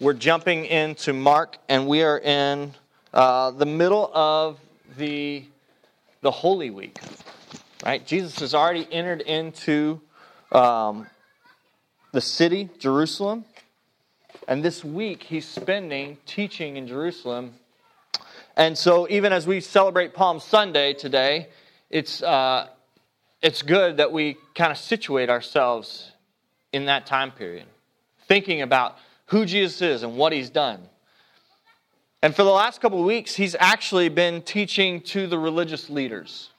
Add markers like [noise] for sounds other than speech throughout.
we're jumping into Mark, and we are in uh, the middle of the, the Holy Week. Right? Jesus has already entered into um, the city, Jerusalem. And this week, he's spending teaching in Jerusalem. And so, even as we celebrate Palm Sunday today, it's, uh, it's good that we kind of situate ourselves in that time period, thinking about who Jesus is and what he's done. And for the last couple of weeks, he's actually been teaching to the religious leaders.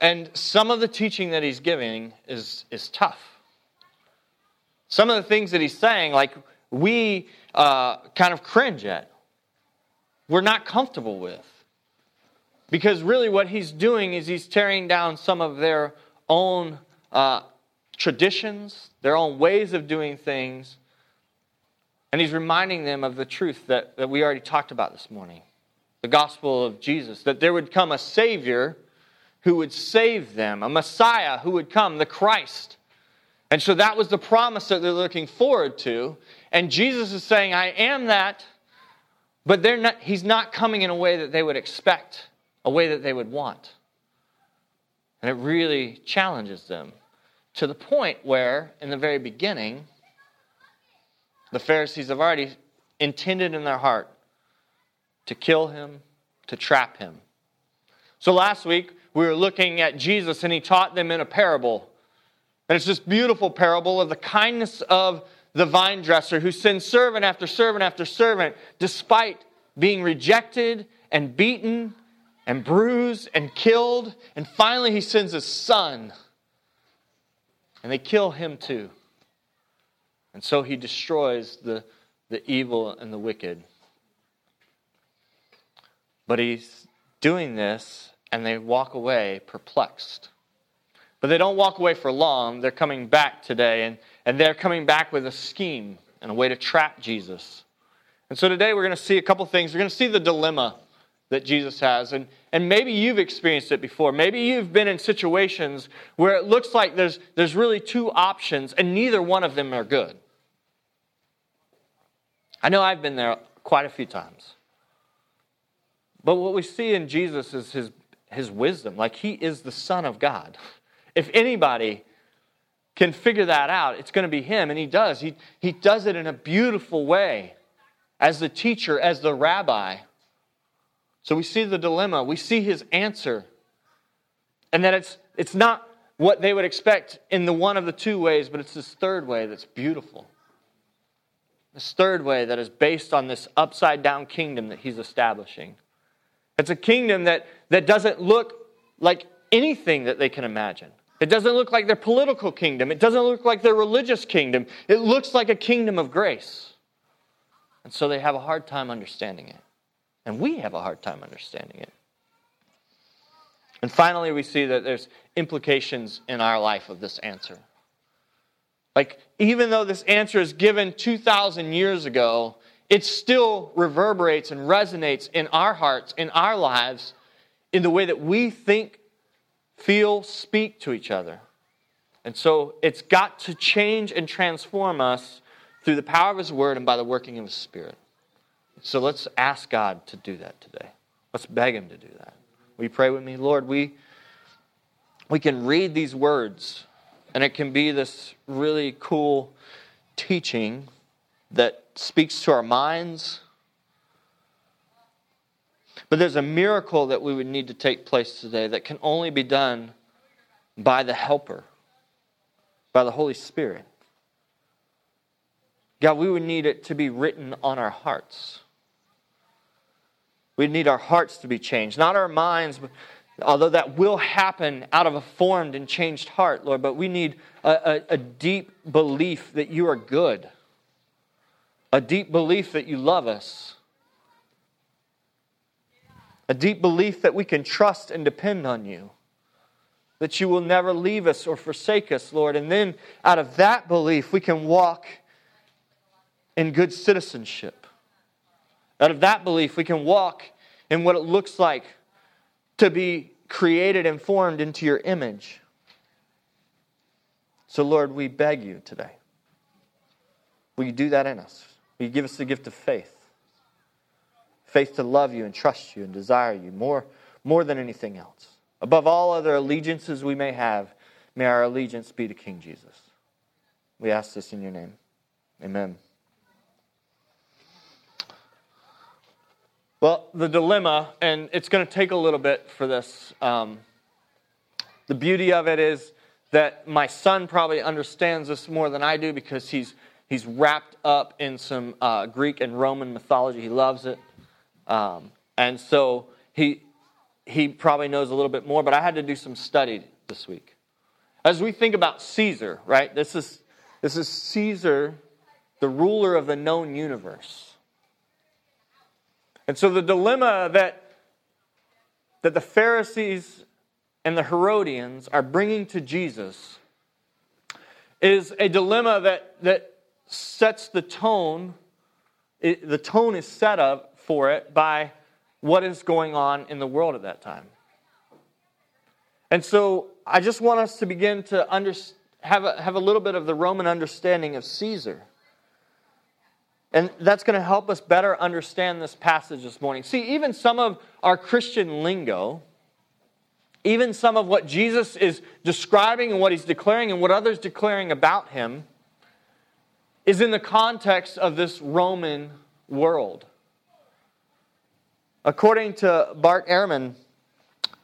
And some of the teaching that he's giving is, is tough. Some of the things that he's saying, like, we uh, kind of cringe at, we're not comfortable with. Because really, what he's doing is he's tearing down some of their own uh, traditions, their own ways of doing things, and he's reminding them of the truth that, that we already talked about this morning the gospel of Jesus, that there would come a Savior who would save them, a Messiah who would come, the Christ. And so that was the promise that they're looking forward to. And Jesus is saying, I am that, but they're not, he's not coming in a way that they would expect, a way that they would want. And it really challenges them to the point where, in the very beginning, the Pharisees have already intended in their heart to kill him, to trap him. So last week, we were looking at Jesus and he taught them in a parable. And it's this beautiful parable of the kindness of the vine dresser who sends servant after servant after servant despite being rejected and beaten and bruised and killed. And finally, he sends his son. And they kill him too. And so he destroys the, the evil and the wicked. But he's doing this, and they walk away perplexed. But they don't walk away for long. They're coming back today, and, and they're coming back with a scheme and a way to trap Jesus. And so today we're going to see a couple things. We're going to see the dilemma that Jesus has. And, and maybe you've experienced it before. Maybe you've been in situations where it looks like there's, there's really two options, and neither one of them are good. I know I've been there quite a few times. But what we see in Jesus is his, his wisdom. Like, he is the Son of God. [laughs] If anybody can figure that out, it's going to be him. And he does. He, he does it in a beautiful way as the teacher, as the rabbi. So we see the dilemma, we see his answer, and that it's, it's not what they would expect in the one of the two ways, but it's this third way that's beautiful. This third way that is based on this upside down kingdom that he's establishing. It's a kingdom that, that doesn't look like anything that they can imagine. It doesn't look like their political kingdom. It doesn't look like their religious kingdom. It looks like a kingdom of grace. And so they have a hard time understanding it. And we have a hard time understanding it. And finally, we see that there's implications in our life of this answer. Like, even though this answer is given 2,000 years ago, it still reverberates and resonates in our hearts, in our lives, in the way that we think, feel, speak to each other. And so it's got to change and transform us through the power of His Word and by the working of His Spirit. So let's ask God to do that today. Let's beg Him to do that. Will you pray with me? Lord, we, we can read these words, and it can be this really cool teaching that speaks to our minds. But there's a miracle that we would need to take place today that can only be done by the Helper, by the Holy Spirit. God, we would need it to be written on our hearts. We need our hearts to be changed, not our minds, but, although that will happen out of a formed and changed heart, Lord, but we need a, a, a deep belief that you are good, a deep belief that you love us, a deep belief that we can trust and depend on you, that you will never leave us or forsake us, Lord. And then out of that belief, we can walk in good citizenship. Out of that belief, we can walk in what it looks like to be created and formed into your image. So, Lord, we beg you today. Will you do that in us? Will you give us the gift of faith? Faith to love you and trust you and desire you more, more than anything else. Above all other allegiances we may have, may our allegiance be to King Jesus. We ask this in your name. Amen. Well, the dilemma, and it's going to take a little bit for this. Um, the beauty of it is that my son probably understands this more than I do because he's, he's wrapped up in some uh, Greek and Roman mythology. He loves it. Um, and so he, he probably knows a little bit more, but I had to do some study this week. As we think about Caesar, right? This is, this is Caesar, the ruler of the known universe. And so the dilemma that, that the Pharisees and the Herodians are bringing to Jesus is a dilemma that, that sets the tone. It, the tone is set up for it by what is going on in the world at that time. And so I just want us to begin to under, have, a, have a little bit of the Roman understanding of Caesar. And that's going to help us better understand this passage this morning. See, even some of our Christian lingo, even some of what Jesus is describing and what he's declaring and what others declaring about him, is in the context of this Roman world. According to Bart Ehrman,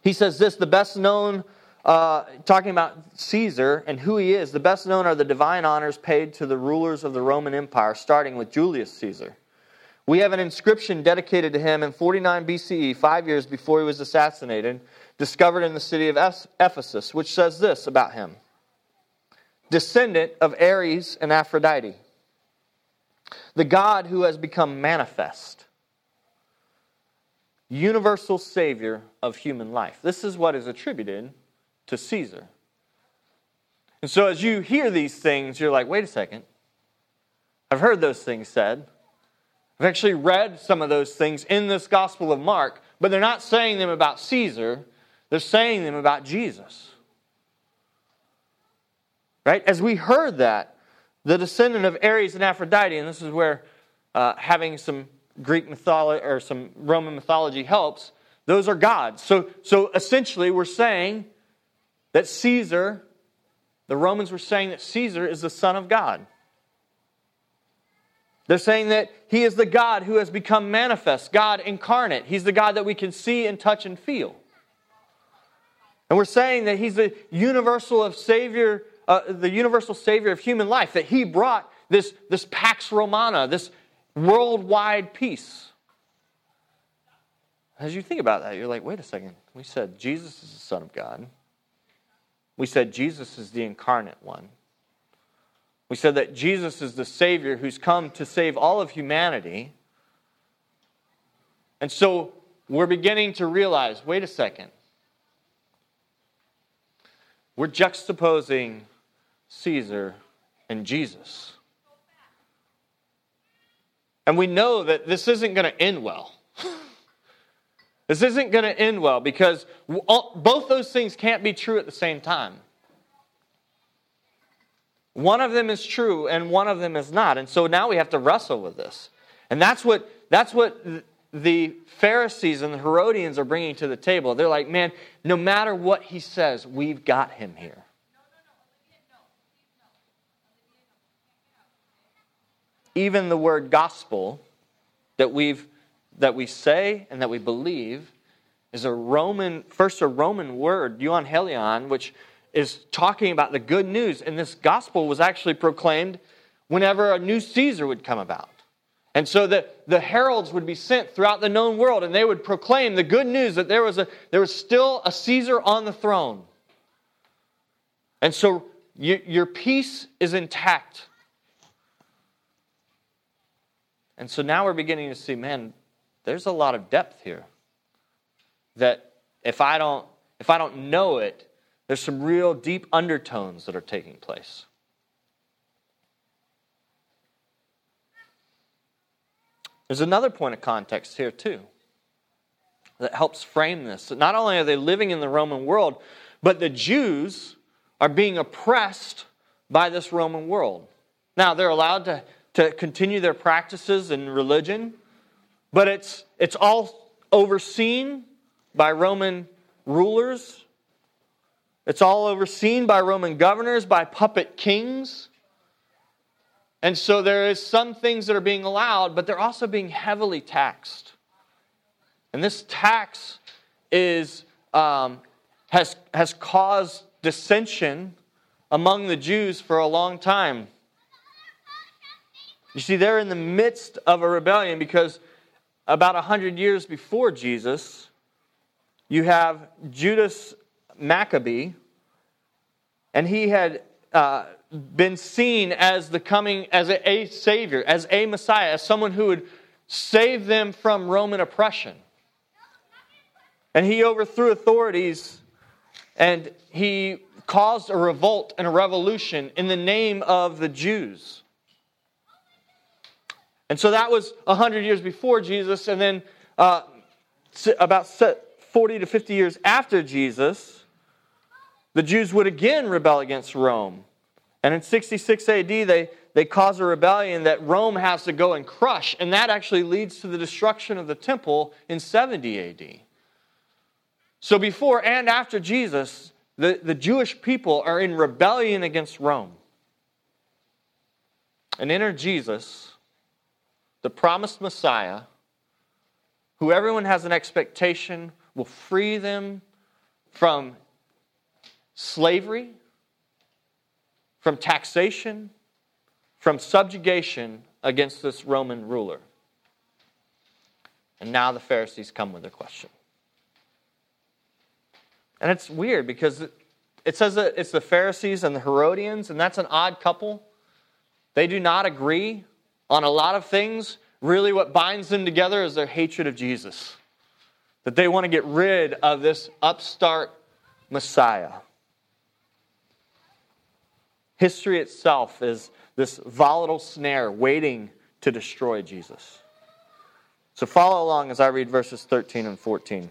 he says this the best known uh, talking about Caesar and who he is, the best known are the divine honors paid to the rulers of the Roman Empire, starting with Julius Caesar. We have an inscription dedicated to him in 49 BCE, five years before he was assassinated, discovered in the city of Ephesus, which says this about him Descendant of Ares and Aphrodite, the God who has become manifest, universal Savior of human life. This is what is attributed to Caesar. And so as you hear these things, you're like, wait a second. I've heard those things said. I've actually read some of those things in this Gospel of Mark, but they're not saying them about Caesar, they're saying them about Jesus. Right? As we heard that, the descendant of Ares and Aphrodite, and this is where uh, having some Greek mythology or some Roman mythology helps, those are gods. So, so essentially, we're saying that Caesar, the Romans were saying that Caesar is the Son of God. They're saying that he is the God who has become manifest, God incarnate. He's the God that we can see and touch and feel. And we're saying that he's the universal of Savior, uh, the universal Savior of human life, that he brought this, this Pax Romana, this worldwide peace. As you think about that, you're like, wait a second. We said Jesus is the Son of God. We said Jesus is the incarnate one. We said that Jesus is the Savior who's come to save all of humanity. And so we're beginning to realize wait a second. We're juxtaposing Caesar and Jesus. And we know that this isn't going to end well. [laughs] This isn't going to end well because both those things can't be true at the same time. One of them is true and one of them is not. And so now we have to wrestle with this. And that's what, that's what the Pharisees and the Herodians are bringing to the table. They're like, man, no matter what he says, we've got him here. Even the word gospel that we've that we say and that we believe is a Roman, first a Roman word, euangelion, which is talking about the good news. And this gospel was actually proclaimed whenever a new Caesar would come about. And so the, the heralds would be sent throughout the known world and they would proclaim the good news that there was, a, there was still a Caesar on the throne. And so you, your peace is intact. And so now we're beginning to see, man, there's a lot of depth here that if I don't if I don't know it, there's some real deep undertones that are taking place. There's another point of context here, too, that helps frame this. Not only are they living in the Roman world, but the Jews are being oppressed by this Roman world. Now, they're allowed to to continue their practices and religion, but it's, it's all overseen by Roman rulers. It's all overseen by Roman governors, by puppet kings. And so there is some things that are being allowed, but they're also being heavily taxed. And this tax is, um, has, has caused dissension among the Jews for a long time. You see, they're in the midst of a rebellion because about 100 years before Jesus, you have Judas Maccabee, and he had uh, been seen as the coming, as a, a savior, as a Messiah, as someone who would save them from Roman oppression. And he overthrew authorities and he caused a revolt and a revolution in the name of the Jews. And so that was 100 years before Jesus, and then uh, about 40 to 50 years after Jesus, the Jews would again rebel against Rome. And in 66 AD, they, they cause a rebellion that Rome has to go and crush, and that actually leads to the destruction of the temple in 70 AD. So before and after Jesus, the, the Jewish people are in rebellion against Rome. And enter Jesus, the promised Messiah, who everyone has an expectation will free them from slavery, from taxation, from subjugation against this Roman ruler. And now the Pharisees come with a question. And it's weird because it says that it's the Pharisees and the Herodians, and that's an odd couple. They do not agree on a lot of things. Really, what binds them together is their hatred of Jesus. That they want to get rid of this upstart Messiah. History itself is this volatile snare waiting to destroy Jesus. So follow along as I read verses 13 and 14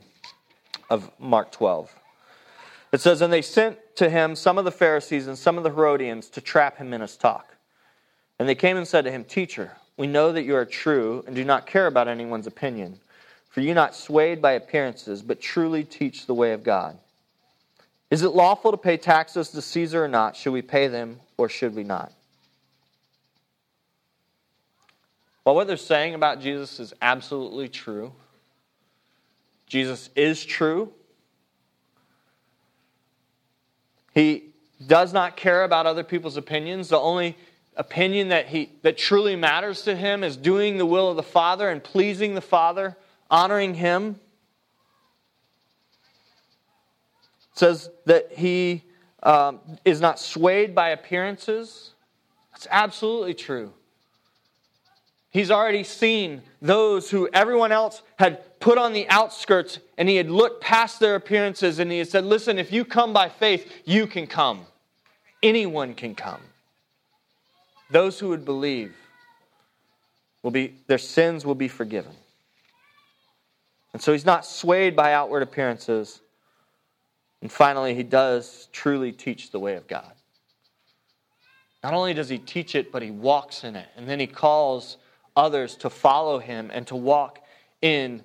of Mark 12. It says, And they sent to him some of the Pharisees and some of the Herodians to trap him in his talk. And they came and said to him, Teacher, we know that you are true and do not care about anyone's opinion, for you are not swayed by appearances, but truly teach the way of God. Is it lawful to pay taxes to Caesar or not? Should we pay them or should we not? Well, what they're saying about Jesus is absolutely true. Jesus is true. He does not care about other people's opinions. The only opinion that, he, that truly matters to him is doing the will of the Father and pleasing the Father, honoring him. It says that he um, is not swayed by appearances. That's absolutely true. He's already seen those who everyone else had put on the outskirts and he had looked past their appearances and he had said, Listen, if you come by faith, you can come. Anyone can come. Those who would believe will be, their sins will be forgiven. And so he's not swayed by outward appearances. And finally, he does truly teach the way of God. Not only does he teach it, but he walks in it. And then he calls others to follow him and to walk in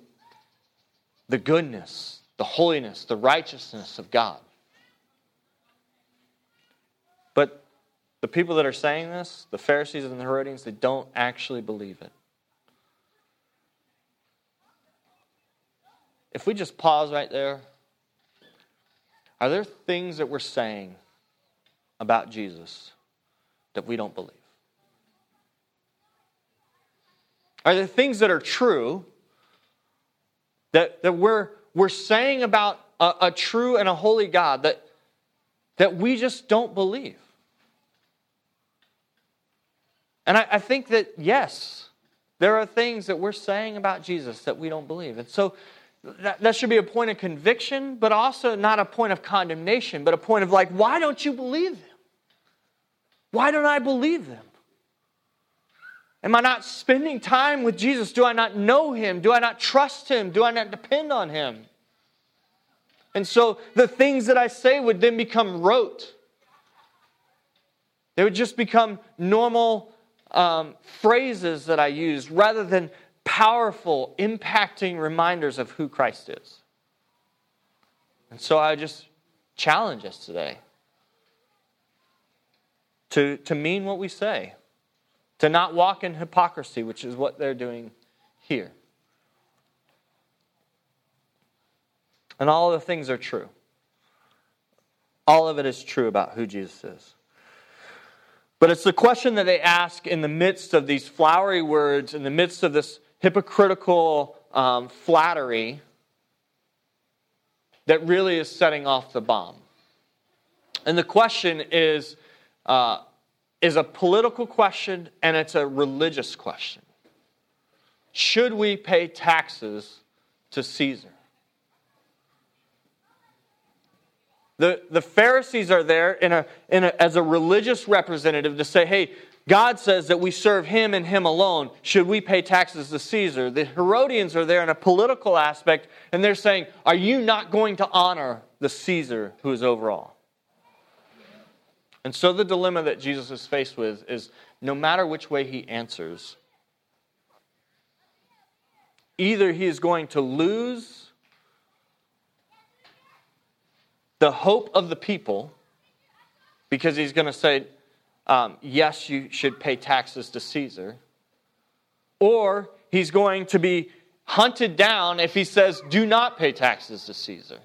the goodness, the holiness, the righteousness of God. But the people that are saying this, the Pharisees and the Herodians, they don't actually believe it. If we just pause right there, are there things that we're saying about Jesus that we don't believe? Are there things that are true that, that we're, we're saying about a, a true and a holy God that, that we just don't believe? And I, I think that, yes, there are things that we're saying about Jesus that we don't believe. And so that, that should be a point of conviction, but also not a point of condemnation, but a point of like, why don't you believe them? Why don't I believe them? Am I not spending time with Jesus? Do I not know him? Do I not trust him? Do I not depend on him? And so the things that I say would then become rote. They would just become normal um, phrases that I use rather than powerful, impacting reminders of who Christ is. And so I just challenge us today to, to mean what we say, to not walk in hypocrisy, which is what they're doing here. And all of the things are true. All of it is true about who Jesus is. But it's the question that they ask in the midst of these flowery words, in the midst of this hypocritical um, flattery, that really is setting off the bomb. And the question is, uh, is a political question and it's a religious question. Should we pay taxes to Caesar? The, the Pharisees are there in a, in a, as a religious representative to say, hey, God says that we serve him and him alone. Should we pay taxes to Caesar? The Herodians are there in a political aspect, and they're saying, Are you not going to honor the Caesar who is over all? And so the dilemma that Jesus is faced with is no matter which way he answers, either he is going to lose the hope of the people because he's going to say, um, yes, you should pay taxes to Caesar, or he's going to be hunted down if he says, do not pay taxes to Caesar,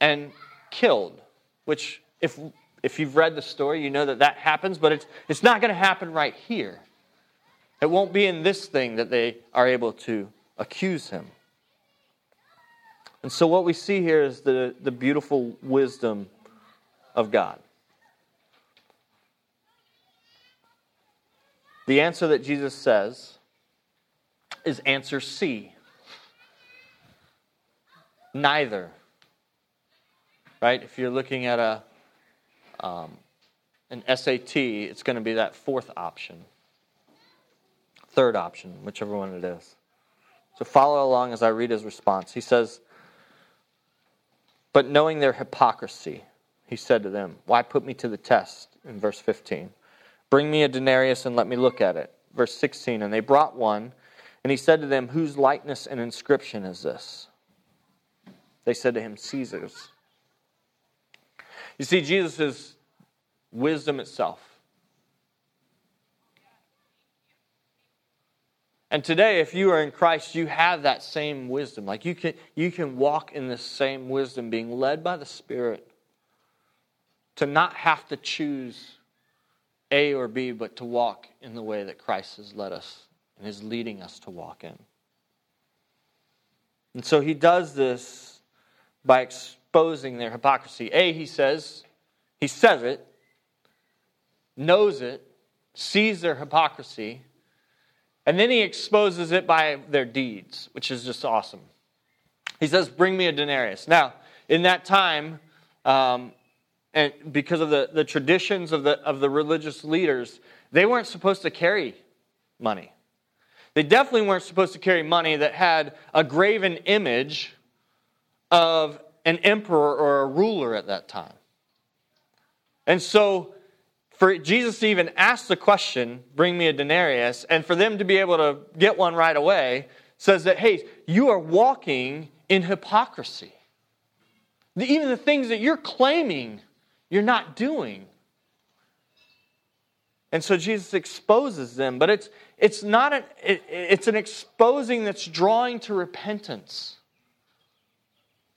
and killed, which, if, if you've read the story, you know that that happens, but it's, it's not going to happen right here. It won't be in this thing that they are able to accuse him. And so, what we see here is the, the beautiful wisdom of God. The answer that Jesus says is answer C. Neither. Right? If you're looking at a um, an SAT, it's going to be that fourth option, third option, whichever one it is. So follow along as I read his response. He says, but knowing their hypocrisy, he said to them, Why put me to the test? In verse 15. Bring me a denarius and let me look at it. Verse 16. And they brought one, and he said to them, Whose likeness and inscription is this? They said to him, Caesar's. You see, Jesus is wisdom itself. And today, if you are in Christ, you have that same wisdom. Like you can, you can walk in this same wisdom, being led by the Spirit to not have to choose A or B, but to walk in the way that Christ has led us and is leading us to walk in. And so he does this by exposing their hypocrisy. A, he says, he says it, knows it, sees their hypocrisy and then he exposes it by their deeds, which is just awesome. He says, Bring me a denarius. Now, in that time, um, and because of the, the traditions of the, of the religious leaders, they weren't supposed to carry money. They definitely weren't supposed to carry money that had a graven image of an emperor or a ruler at that time. And so for Jesus to even ask the question, bring me a denarius, and for them to be able to get one right away, says that, hey, you are walking in hypocrisy. Even the things that you're claiming, you're not doing. And so Jesus exposes them, but it's, it's not an, it, it's an exposing that's drawing to repentance.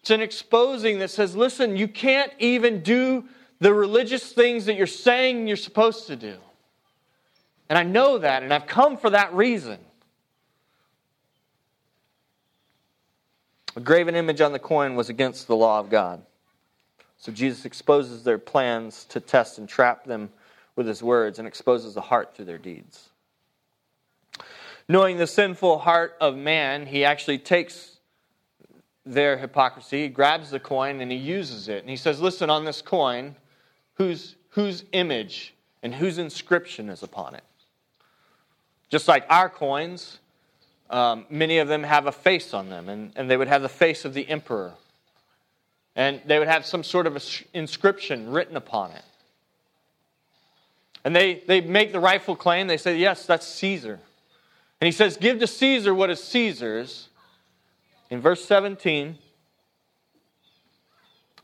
It's an exposing that says, listen, you can't even do the religious things that you're saying you're supposed to do. And I know that, and I've come for that reason. A graven image on the coin was against the law of God. So Jesus exposes their plans to test and trap them with his words and exposes the heart through their deeds. Knowing the sinful heart of man, he actually takes their hypocrisy, he grabs the coin, and he uses it. And he says, Listen, on this coin, whose, whose image and whose inscription is upon it. Just like our coins, um, many of them have a face on them, and, and they would have the face of the emperor. And they would have some sort of inscription written upon it. And they, they make the rightful claim. They say, Yes, that's Caesar. And he says, Give to Caesar what is Caesar's. In verse 17,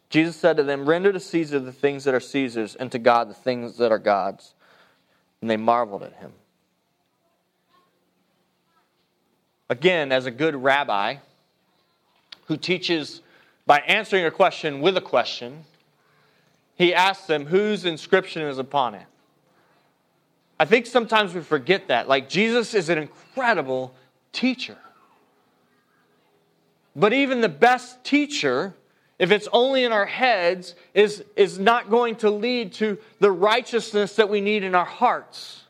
Jesus said to them, Render to Caesar the things that are Caesar's, and to God the things that are God's. And they marveled at him. Again, as a good rabbi who teaches by answering a question with a question, he asks them whose inscription is upon it. I think sometimes we forget that. Like, Jesus is an incredible teacher. But even the best teacher, if it's only in our heads, is, is not going to lead to the righteousness that we need in our hearts.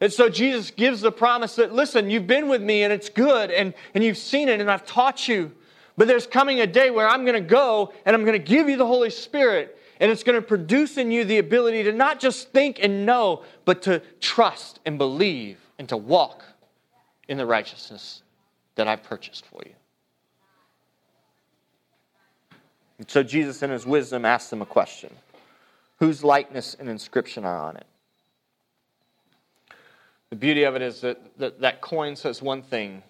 And so Jesus gives the promise that, listen, you've been with me and it's good and, and you've seen it and I've taught you. But there's coming a day where I'm going to go and I'm going to give you the Holy Spirit and it's going to produce in you the ability to not just think and know, but to trust and believe and to walk in the righteousness that I've purchased for you. And so Jesus, in his wisdom, asked them a question Whose likeness and inscription are on it? The beauty of it is that that, that coin says one thing,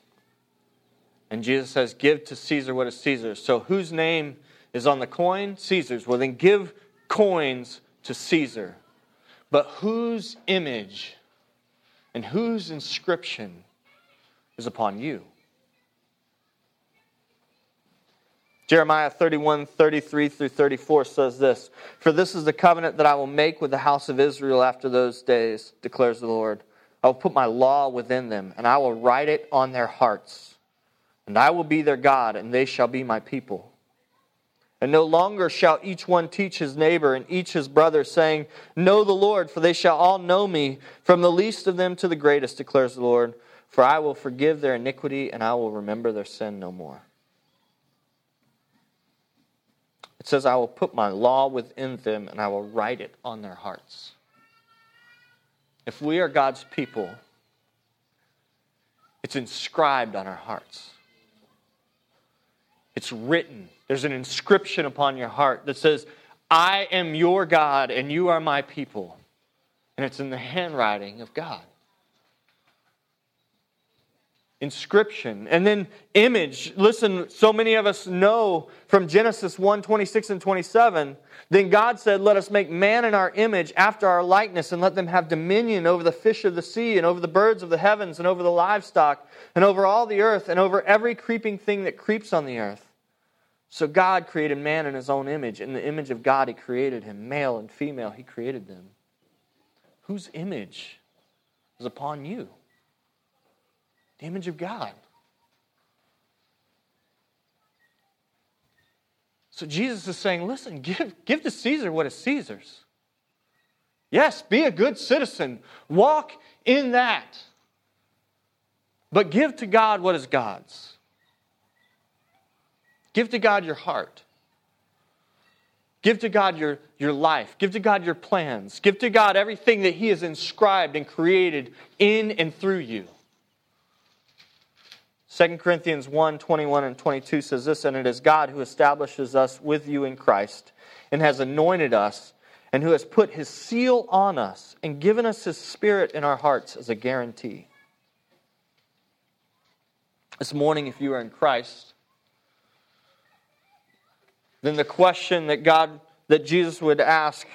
and Jesus says, Give to Caesar what is Caesar's. So whose name is on the coin? Caesar's. Well, then give coins to Caesar. But whose image and whose inscription is upon you? Jeremiah 31, 33 through 34 says this For this is the covenant that I will make with the house of Israel after those days, declares the Lord. I will put my law within them, and I will write it on their hearts. And I will be their God, and they shall be my people. And no longer shall each one teach his neighbor and each his brother, saying, Know the Lord, for they shall all know me, from the least of them to the greatest, declares the Lord. For I will forgive their iniquity, and I will remember their sin no more. Says, I will put my law within them, and I will write it on their hearts. If we are God's people, it's inscribed on our hearts. It's written. There's an inscription upon your heart that says, I am your God and you are my people. And it's in the handwriting of God. Inscription. And then image. Listen, so many of us know from Genesis 1 26 and 27. Then God said, Let us make man in our image after our likeness, and let them have dominion over the fish of the sea, and over the birds of the heavens, and over the livestock, and over all the earth, and over every creeping thing that creeps on the earth. So God created man in his own image. In the image of God, he created him. Male and female, he created them. Whose image is upon you? The image of God. So Jesus is saying, listen, give, give to Caesar what is Caesar's. Yes, be a good citizen. Walk in that. But give to God what is God's. Give to God your heart. Give to God your, your life. Give to God your plans. Give to God everything that He has inscribed and created in and through you. 2 Corinthians 1 21 and 22 says this, and it is God who establishes us with you in Christ and has anointed us and who has put his seal on us and given us his spirit in our hearts as a guarantee. This morning, if you are in Christ, then the question that God, that Jesus would ask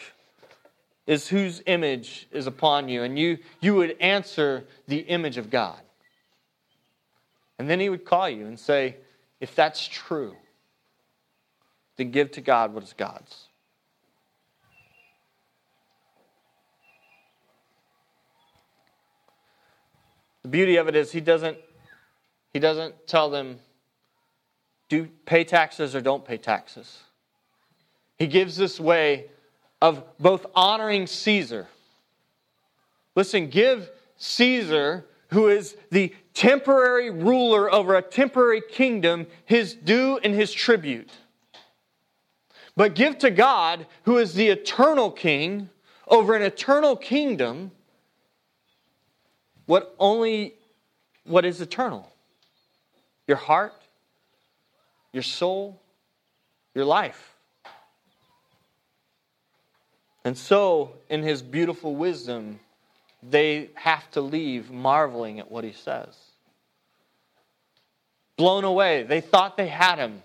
is whose image is upon you? And you, you would answer the image of God. And then he would call you and say, if that's true, then give to God what is God's. The beauty of it is he doesn't he doesn't tell them do pay taxes or don't pay taxes. He gives this way of both honoring Caesar. Listen, give Caesar, who is the temporary ruler over a temporary kingdom, his due and his tribute. But give to God, who is the eternal king over an eternal kingdom, what only what is eternal your heart your soul, your life. And so, in his beautiful wisdom, they have to leave marveling at what he says. Blown away. They thought they had him.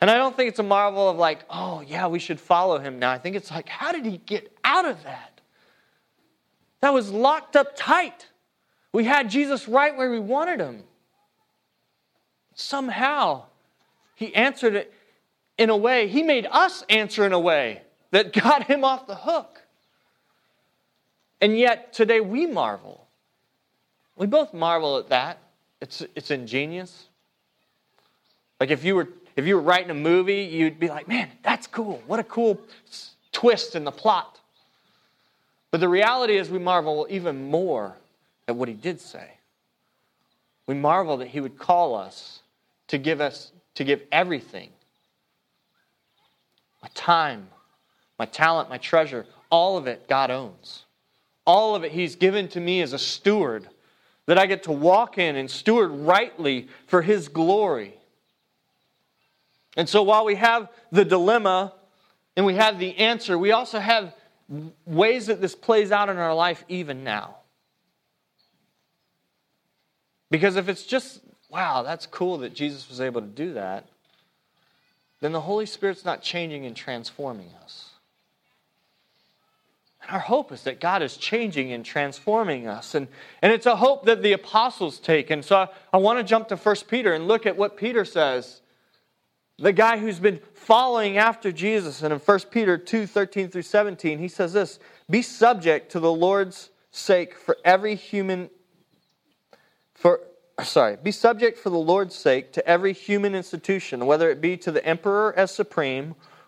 And I don't think it's a marvel of like, oh, yeah, we should follow him now. I think it's like, how did he get out of that? That was locked up tight. We had Jesus right where we wanted him. Somehow, he answered it in a way, he made us answer in a way that got him off the hook. And yet, today we marvel. We both marvel at that. It's, it's ingenious. Like if you were if you were writing a movie, you'd be like, man, that's cool. What a cool twist in the plot. But the reality is, we marvel even more at what he did say. We marvel that he would call us to give us to give everything my time, my talent, my treasure, all of it God owns. All of it He's given to me as a steward that I get to walk in and steward rightly for His glory. And so while we have the dilemma and we have the answer, we also have ways that this plays out in our life even now. Because if it's just, wow, that's cool that Jesus was able to do that, then the Holy Spirit's not changing and transforming us. And our hope is that God is changing and transforming us. And, and it's a hope that the apostles take. And so I, I want to jump to 1 Peter and look at what Peter says. The guy who's been following after Jesus. And in 1 Peter 2 13 through 17, he says this Be subject to the Lord's sake for every human. For, sorry, be subject for the Lord's sake to every human institution, whether it be to the emperor as supreme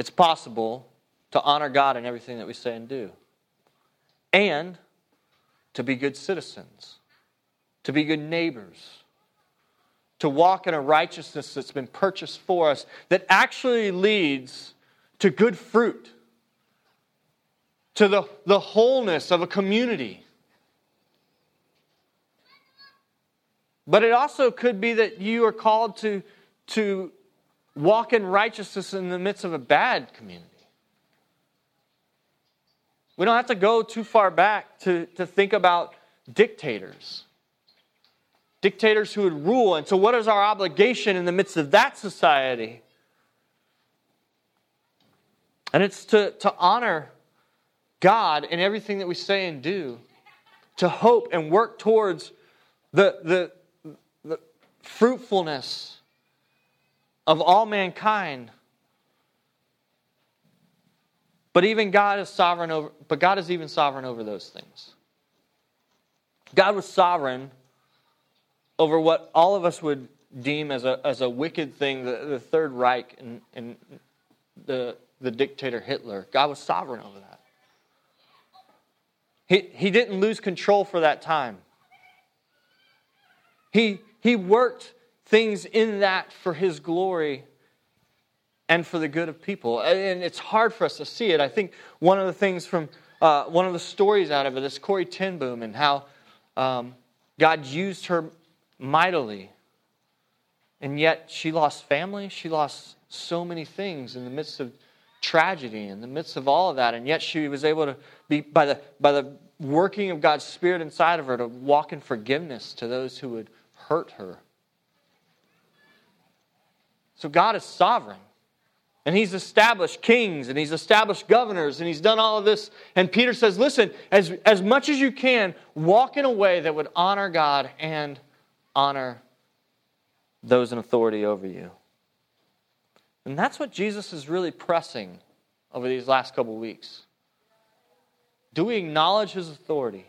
it's possible to honor God in everything that we say and do, and to be good citizens, to be good neighbors, to walk in a righteousness that's been purchased for us that actually leads to good fruit, to the, the wholeness of a community. But it also could be that you are called to, to walk in righteousness in the midst of a bad community. We don't have to go too far back to, to think about dictators. Dictators who would rule. And so, what is our obligation in the midst of that society? And it's to, to honor God in everything that we say and do, to hope and work towards the, the, the fruitfulness of all mankind. But even God is sovereign over but God is even sovereign over those things. God was sovereign over what all of us would deem as a, as a wicked thing, the, the Third Reich and, and the, the dictator Hitler. God was sovereign over that. He, he didn't lose control for that time. He, he worked things in that for His glory and for the good of people. And it's hard for us to see it. I think one of the things from uh, one of the stories out of it is Corrie ten Boom and how um, God used her mightily. And yet she lost family, she lost so many things in the midst of tragedy, in the midst of all of that. And yet she was able to be, by the, by the working of God's Spirit inside of her, to walk in forgiveness to those who would hurt her. So God is sovereign. And he's established kings and he's established governors and he's done all of this. And Peter says, listen, as, as much as you can, walk in a way that would honor God and honor those in authority over you. And that's what Jesus is really pressing over these last couple weeks. Do we acknowledge his authority?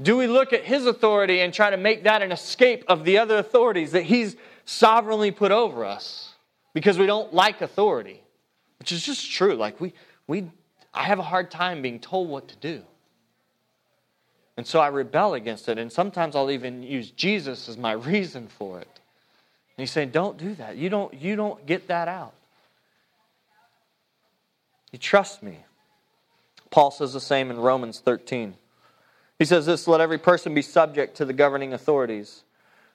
Do we look at his authority and try to make that an escape of the other authorities that he's sovereignly put over us because we don't like authority, which is just true. Like we, we, I have a hard time being told what to do. And so I rebel against it. And sometimes I'll even use Jesus as my [laughs] reason for it. And he's saying, Don't do that. You don't, you don't get that out. You trust me. Paul says the same in Romans 13. He says this let every person be subject to the governing authorities.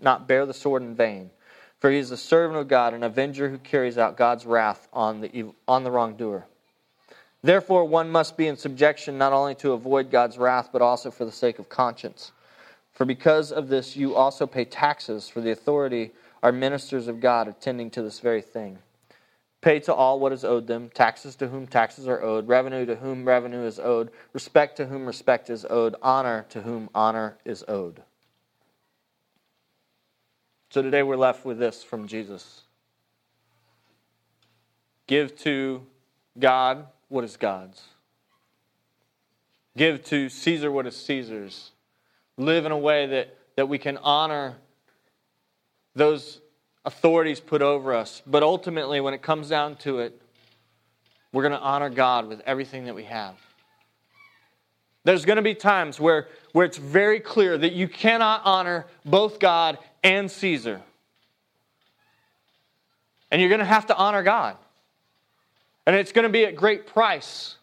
not bear the sword in vain. For he is the servant of God, an avenger who carries out God's wrath on the, on the wrongdoer. Therefore, one must be in subjection not only to avoid God's wrath, but also for the sake of conscience. For because of this, you also pay taxes, for the authority are ministers of God, attending to this very thing. Pay to all what is owed them, taxes to whom taxes are owed, revenue to whom revenue is owed, respect to whom respect is owed, honor to whom honor is owed. So today we're left with this from Jesus Give to God what is God's, give to Caesar what is Caesar's. Live in a way that, that we can honor those authorities put over us. But ultimately, when it comes down to it, we're going to honor God with everything that we have. There's going to be times where, where it's very clear that you cannot honor both God and Caesar. And you're going to have to honor God. And it's going to be at great price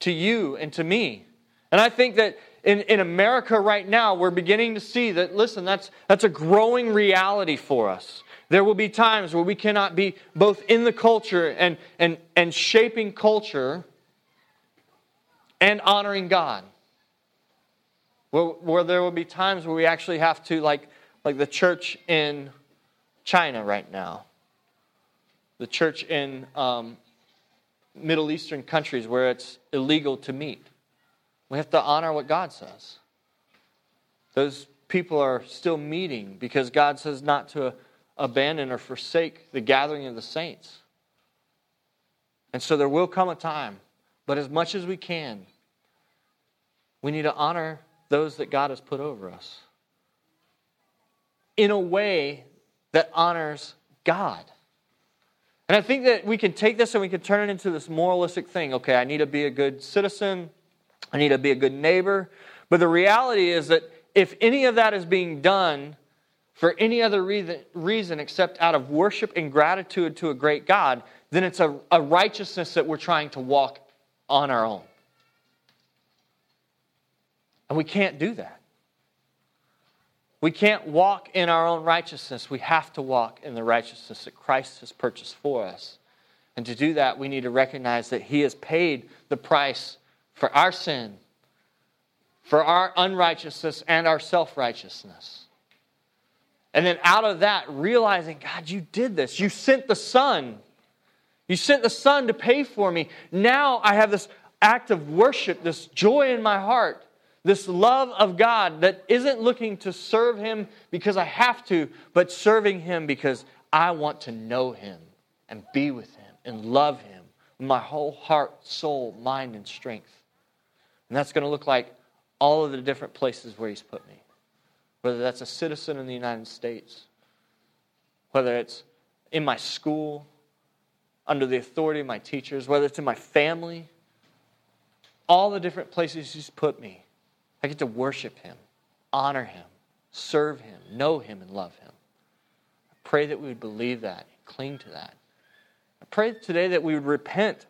to you and to me. And I think that in, in America right now, we're beginning to see that, listen, that's, that's a growing reality for us. There will be times where we cannot be both in the culture and, and, and shaping culture and honoring God. Where, where there will be times where we actually have to, like, like the church in China right now, the church in um, Middle Eastern countries where it's illegal to meet. We have to honor what God says. Those people are still meeting because God says not to abandon or forsake the gathering of the saints. And so there will come a time, but as much as we can, we need to honor those that God has put over us in a way that honors God. And I think that we can take this and we can turn it into this moralistic thing. Okay, I need to be a good citizen, I need to be a good neighbor. But the reality is that if any of that is being done for any other reason, reason except out of worship and gratitude to a great God, then it's a, a righteousness that we're trying to walk on our own. And we can't do that. We can't walk in our own righteousness. We have to walk in the righteousness that Christ has purchased for us. And to do that, we need to recognize that He has paid the price for our sin, for our unrighteousness, and our self righteousness. And then out of that, realizing, God, you did this. You sent the Son. You sent the Son to pay for me. Now I have this act of worship, this joy in my heart, this love of God that isn't looking to serve Him because I have to, but serving Him because I want to know Him and be with Him and love Him with my whole heart, soul, mind, and strength. And that's going to look like all of the different places where He's put me whether that's a citizen in the United States, whether it's in my school, under the authority of my teachers, whether it's in my family, all the different places He's put me, I get to worship Him, honor Him, serve Him, know Him, and love Him. I pray that we would believe that cling to that. I pray today that we would repent.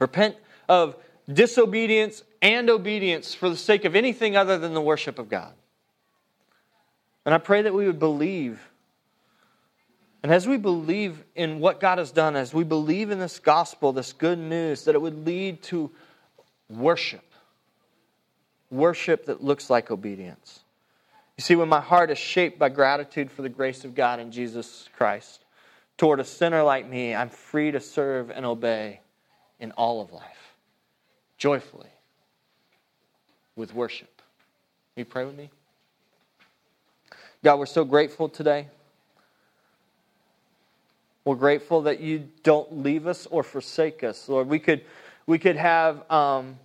Repent of disobedience and obedience for the sake of anything other than the worship of God. And I pray that we would believe. And as we believe in what God has done, as we believe in this gospel, this good news, that it would lead to worship. Worship that looks like obedience. You see, when my heart is shaped by gratitude for the grace of God in Jesus Christ toward a sinner like me, I'm free to serve and obey in all of life, joyfully, with worship. Will you pray with me? God, we're so grateful today. We're grateful that you don't leave us or forsake us, Lord. We could, we could have, um,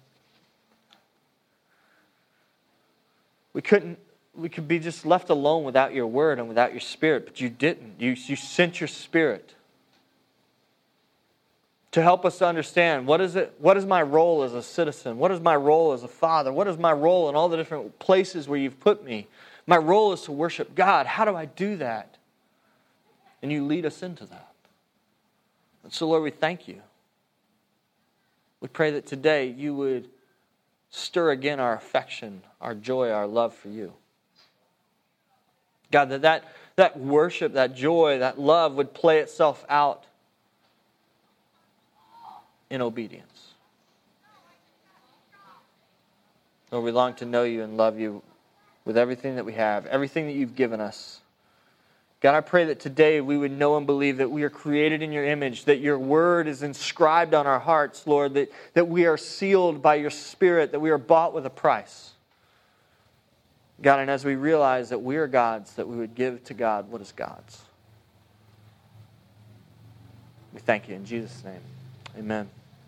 we couldn't, we could be just left alone without your word and without your spirit, but you didn't. You, you sent your spirit to help us to understand what is it what is my role as a citizen? What is my role as a father? What is my role in all the different places where you've put me? My role is to worship god. How do i do that? And you lead us into that. And so lord we thank you. We pray that today you would stir again our affection our joy our love for you god that that, that worship that joy that love would play itself out in obedience. Lord, we long to know you and love you with everything that we have, everything that you've given us. God, I pray that today we would know and believe that we are created in your image, that your word is inscribed on our hearts, Lord, that, that we are sealed by your spirit, that we are bought with a price. God, and as we realize that we are God's, that we would give to God what is God's. We thank you in Jesus' name. Amen.